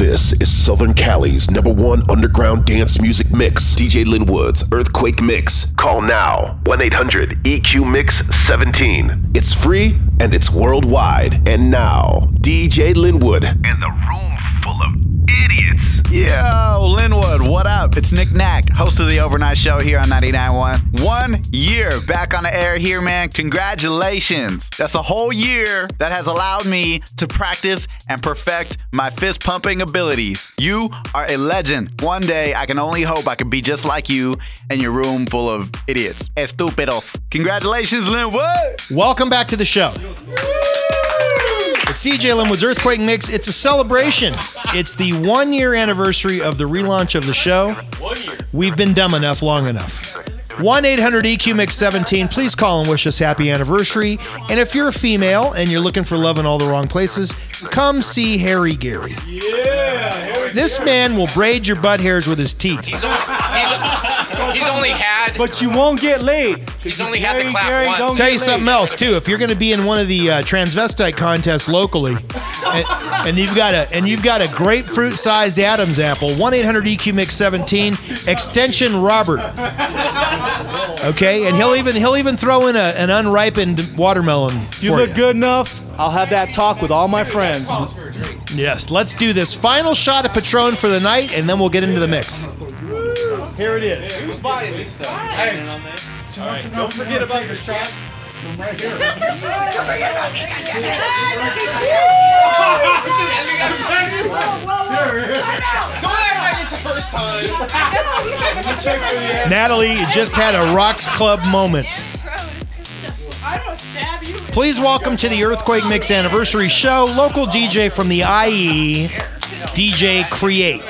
This is Southern Cali's number one underground dance music mix. DJ Lynnwood's Earthquake Mix. Call now 1 800 EQ Mix 17. It's free and it's worldwide. And now, DJ Lynnwood. And the room full of idiots. Yo, Lynnwood, what up? It's Nick Knack, host of the Overnight Show here on 99.1. One year back on the air here, man. Congratulations. That's a whole year that has allowed me to practice and perfect my fist pumping abilities. You are a legend. One day, I can only hope I can be just like you and your room full of idiots. Estupidos. Congratulations, Lynnwood. Welcome back to the show. It's DJ Lynnwood's Earthquake Mix. It's a celebration. It's the one year anniversary of the relaunch of the show. We've been dumb enough long enough. 1 800 EQ Mix 17. Please call and wish us happy anniversary. And if you're a female and you're looking for love in all the wrong places, come see Harry Gary. Yeah, This man will braid your butt hairs with his teeth. He's only, he's, he's only had But you won't get laid. he's only had the Gary, clap Gary, once. don't Tell get you something laid. else too. If you're going to be in one of the uh, transvestite contests locally, and, and you've got a and you've got a grapefruit-sized Adam's apple, one eight hundred EQ Mix seventeen extension Robert. Okay, and he'll even he'll even throw in a, an unripened watermelon. You for look good enough. I'll have that talk with all my friends. Yes, let's do this final shot of Patron for the night, and then we'll get into the mix. Here it is. Who's buying this stuff? All right, don't forget about your shot. Natalie just had a Rocks Club moment. Please welcome to the Earthquake Mix Anniversary Show, local DJ from the IE, DJ Cre8.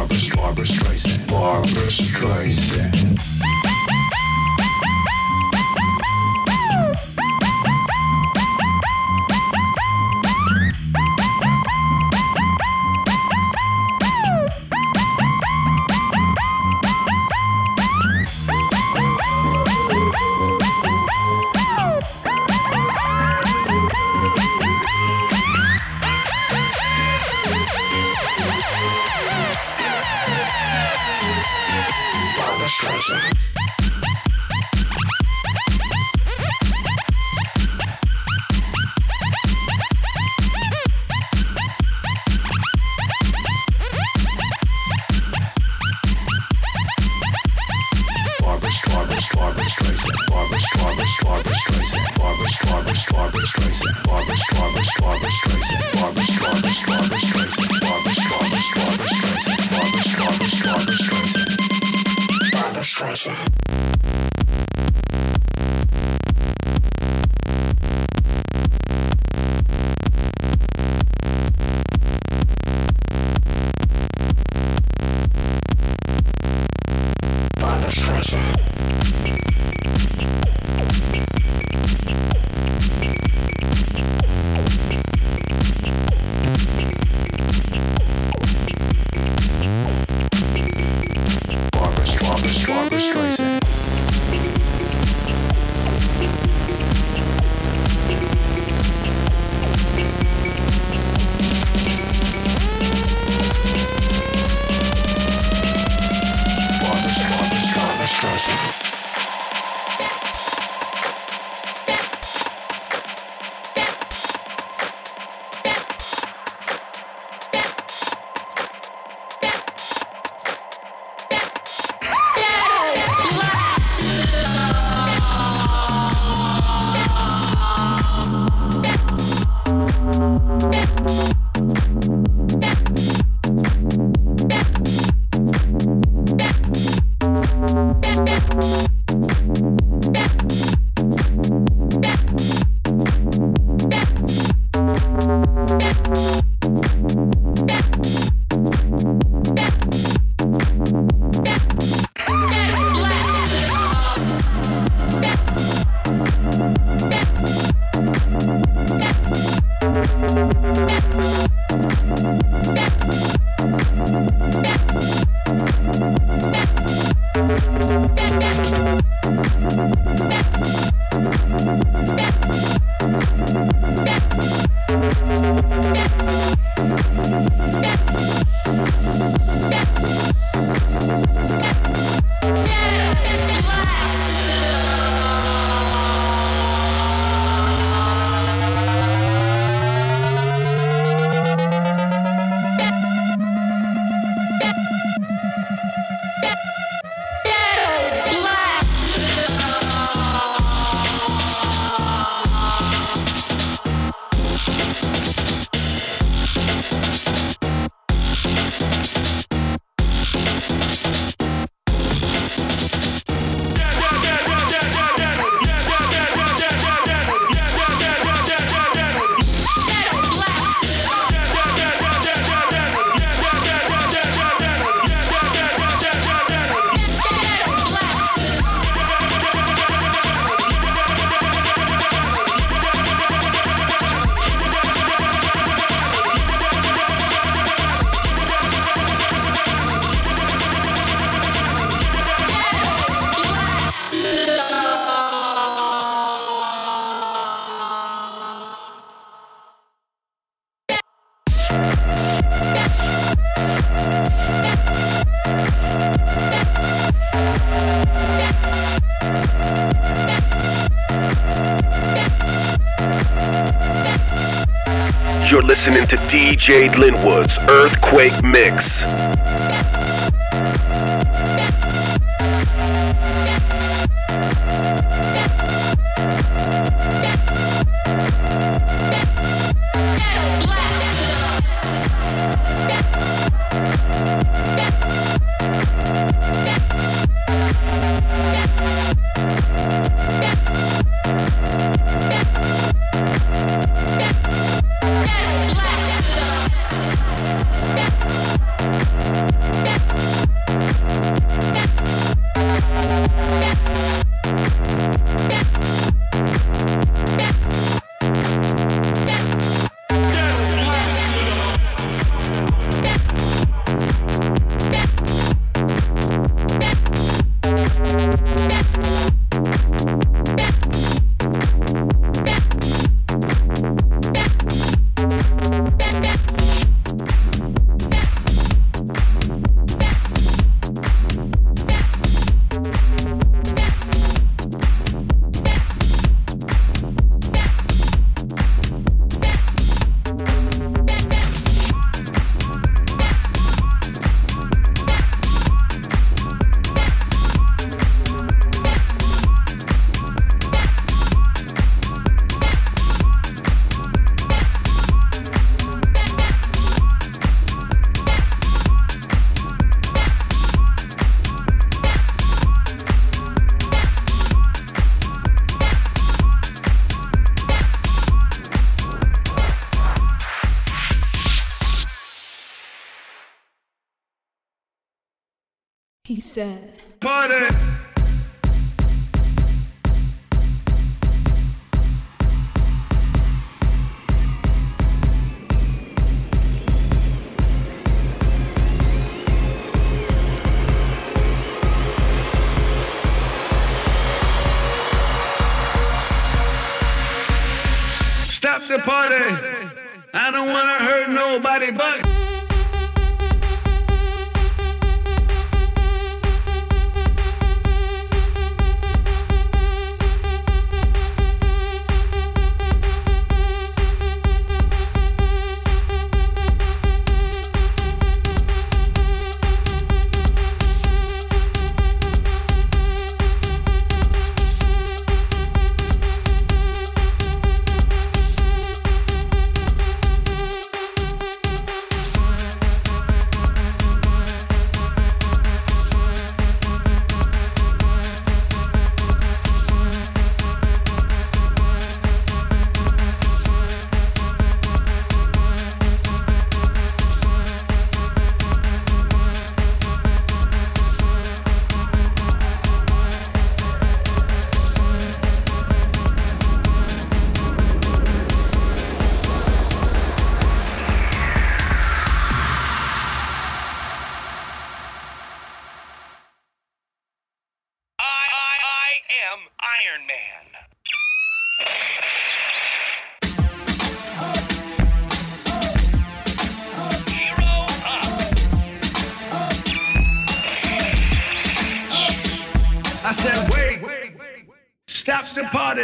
Barbra, Barbra, Streisand. Barbra Streisand. You're listening to DJ Lynnwood's Earthquake Mix. Said, Party. Stop the party. I don't want to hurt nobody but. The party.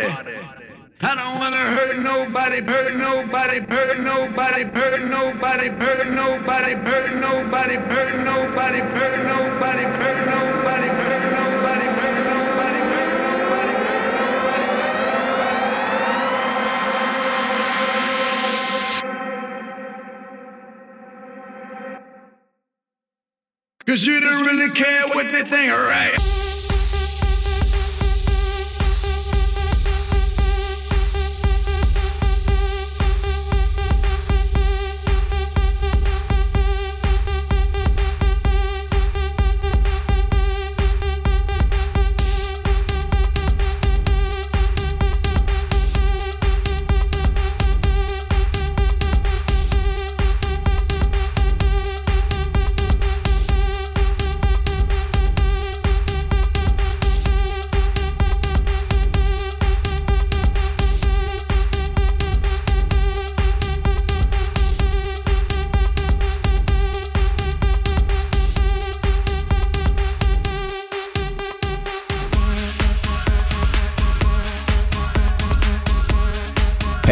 I don't wanna hurt nobody, hurt nobody, hurt nobody, hurt nobody, hurt nobody, hurt nobody, hurt nobody, hurt nobody, hurt nobody, hurt nobody, hurt nobody, hurt Cause you don't really care what they think, alright?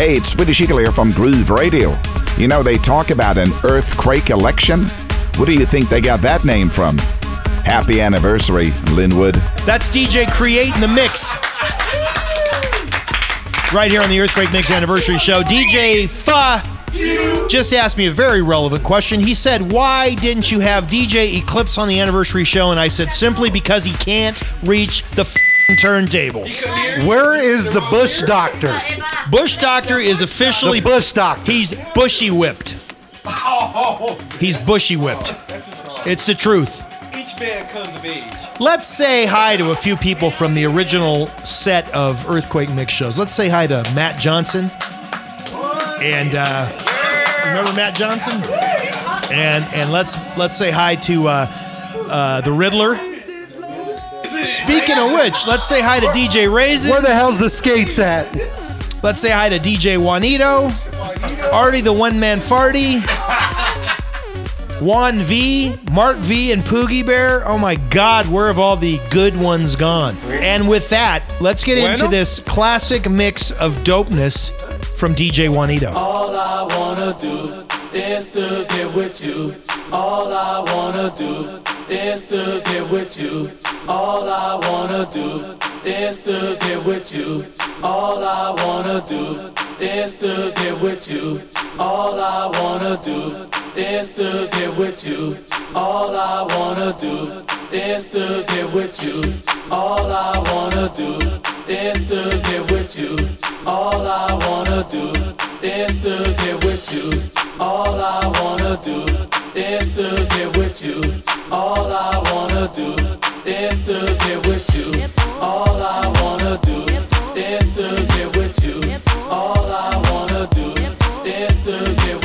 Hey, it's Swedish Eagle here from Groove Radio. You know, they talk about an earthquake election. What do you think they got that name from? Happy anniversary, Lynnwood. That's DJ Cre8 in the Mix. Right here on the Earthquake Mix Anniversary Show. DJ Fa just asked me a very relevant question. He said, Why didn't you have DJ Eclipse on the anniversary show? And I said, Simply because he can't reach the f***ing turntables. Where is the Bush Doctor? Bush Doctor is officially. The Bush Doctor. He's bushy whipped. He's bushy whipped. It's the truth. Each man comes of age. Let's say hi to a few people from the original set of Earthquake Mix shows. Let's say hi to Matt Johnson. And uh, remember Matt Johnson? And and let's let's say hi to uh, uh, the Riddler. Speaking of which, let's say hi to DJ Raisin. Where the hell's the skates at? Let's say hi to DJ Juanito, Artie the One Man Farty, Juan V, Mark V, and Poogie Bear. Oh my God, where have all the good ones gone? And with that, let's get into this classic mix of dopeness from DJ Juanito. All I wanna do is to get with you. All I wanna do is to get with you. All I wanna do is to get with you. All I wanna do is to get with you. All I wanna do is to get with you. All I wanna do is to get with you. All I wanna do is to get with you. All I wanna do is to get with you. All I wanna do is to get with you. All I wanna do is to get with you. All I wanna do is to get with you. All I wanna do is to get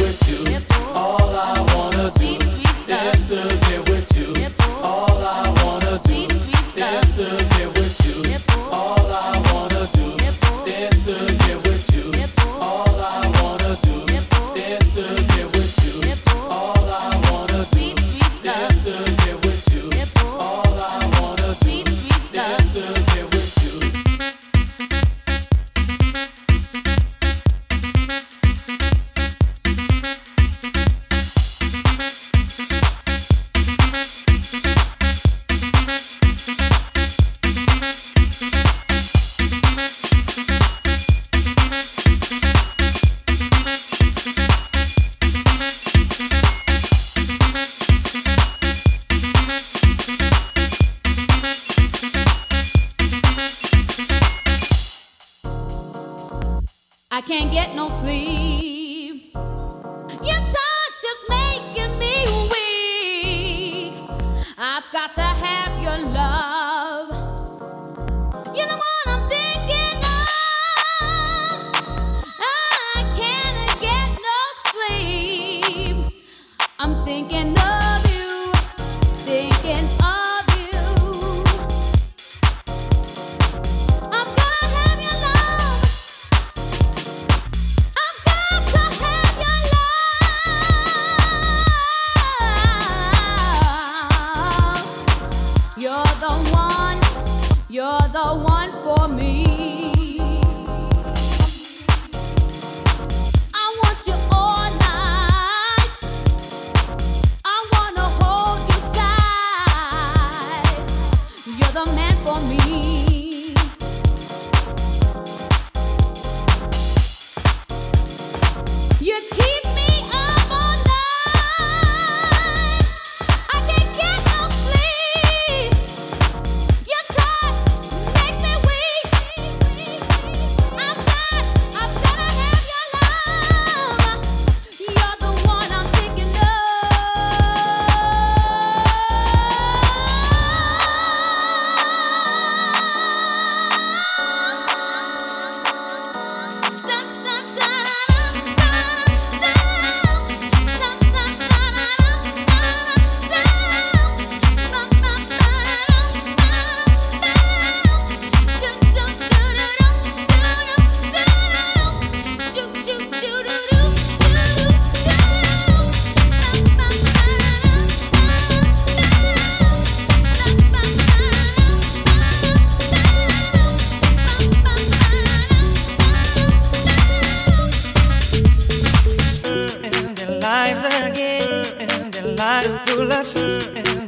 lives again. Their lives full of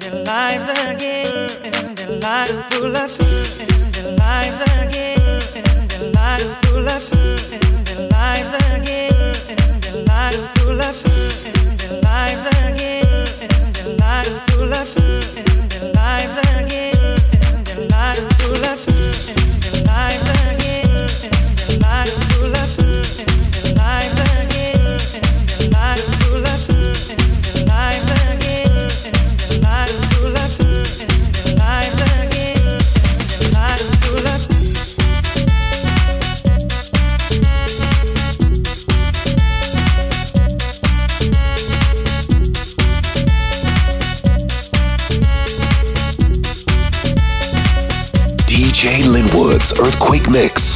their lives again. Their lives full of their lives again. Their lives full of their lives again. Their lives full of Mix.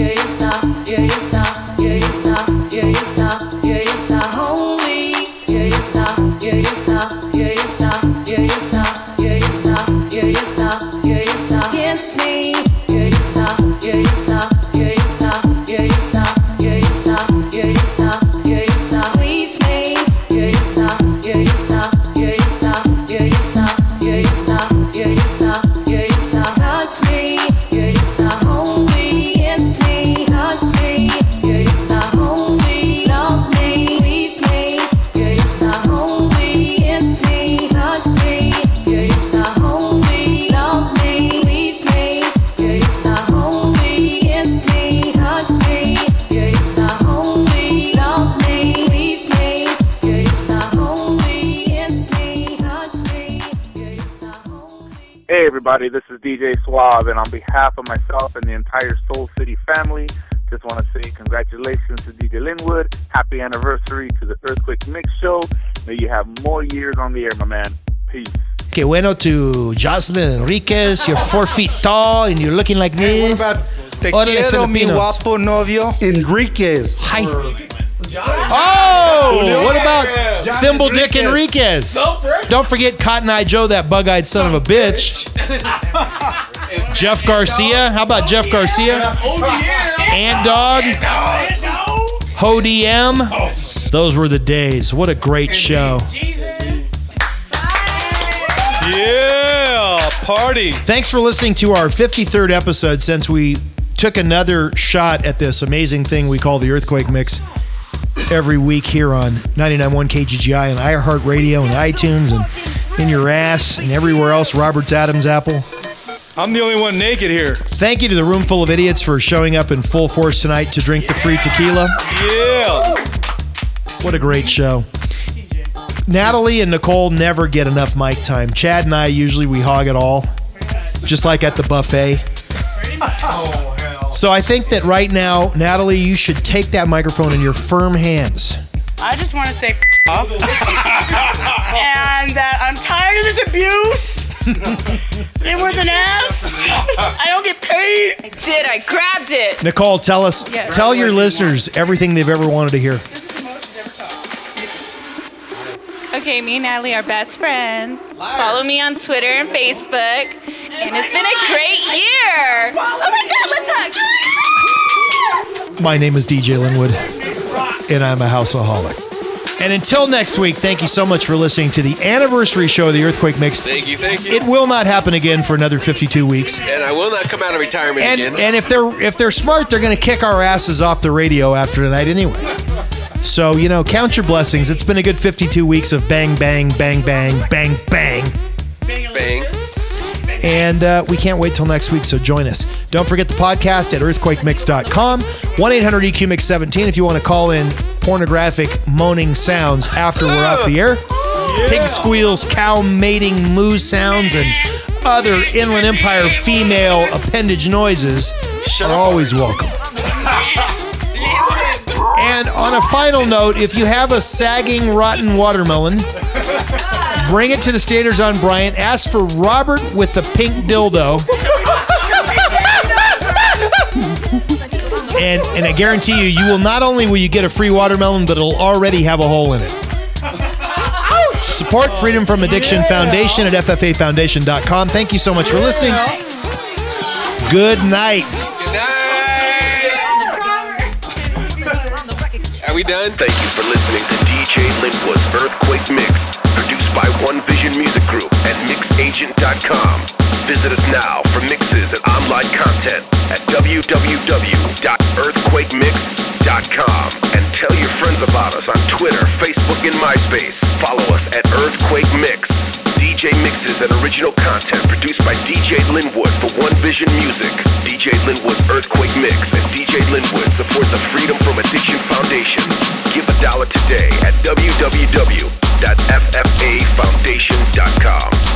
yeah, is DJ Suave, and on behalf of myself and the entire Soul City family, just want to say congratulations to DJ Lynnwood. Happy anniversary to the Earthquake Mix Show. May you have more years on the air, my man. Peace. Que bueno to Jocelyn Enriquez. You're four feet tall and you're looking like this. Te Órale, quiero, mi guapo novio. Enriquez. Hi. Oh, what about Thimble Dick Enriquez? Don't forget Cotton Eye Joe, that bug eyed son of a bitch. Jeff Garcia. How about Jeff Garcia? Ant Dog. Ho DM. Those were the days. What a great show. Yeah, party. Thanks for listening to our 53rd episode since we took another shot at this amazing thing we call the Earthquake Mix every week here on 99.1 KGGI and iHeartRadio and iTunes and in your ass and everywhere else, Robert's Adams Apple. I'm the only one naked here. Thank you to the room full of idiots for showing up in full force tonight to drink the free tequila. Yeah. What a great show. Natalie and Nicole never get enough mic time. Chad and I usually we hog it all, just like at the buffet. So I think that right now, Natalie, you should take that microphone in your firm hands. I just want to say off. and that I'm tired of this abuse. it was an ass. I don't get paid. I did. I grabbed it. Nicole, tell us, Yes. tell your listeners everything they've ever wanted to hear. Okay, me and Natalie are best friends. Follow me on Twitter and Facebook. And it's been a great year. Oh my God, let's hug. My name is DJ Lynnwood, and I'm a houseaholic. And until next week, thank you so much for listening to the anniversary show of the Earthquake Mix. Thank you, thank you. It will not happen again for another 52 weeks. and I will not come out of retirement And again. and if they're if they're smart, they're going to kick our asses off the radio after tonight anyway. So you know, count your blessings. It's been a good 52 weeks of bang bang bang bang bang bang. Bang. And uh, we can't wait till next week, so join us. Don't forget the podcast at earthquakemix.com. 1 800 EQ Mix 17 if you want to call in pornographic moaning sounds after we're off the air. Pig squeals, cow mating, moo sounds, and other Inland Empire female appendage noises are always welcome. And on a final note, if you have a sagging, rotten watermelon, bring it to the Staters on Bryant. Ask for Robert with the pink dildo. And, and I guarantee you, you will not only will you get a free watermelon, but it'll already have a hole in it. Support Freedom from Addiction Foundation at FFAfoundation.com. Thank you so much for listening. Good night. We done? Thank you for listening to DJ Lynnwood's Earthquake Mix, produced by One Vision Music Group at MixAgent.com. Visit us now for mixes and online content at www.earthquakemix.com tell your friends about us on Twitter, Facebook, and MySpace. Follow us at Earthquake Mix. DJ mixes and original content produced by DJ Lynnwood for One Vision Music. DJ Lynnwood's Earthquake Mix and DJ Lynnwood support the Freedom from Addiction Foundation. Give a dollar today at www.ffafoundation.com.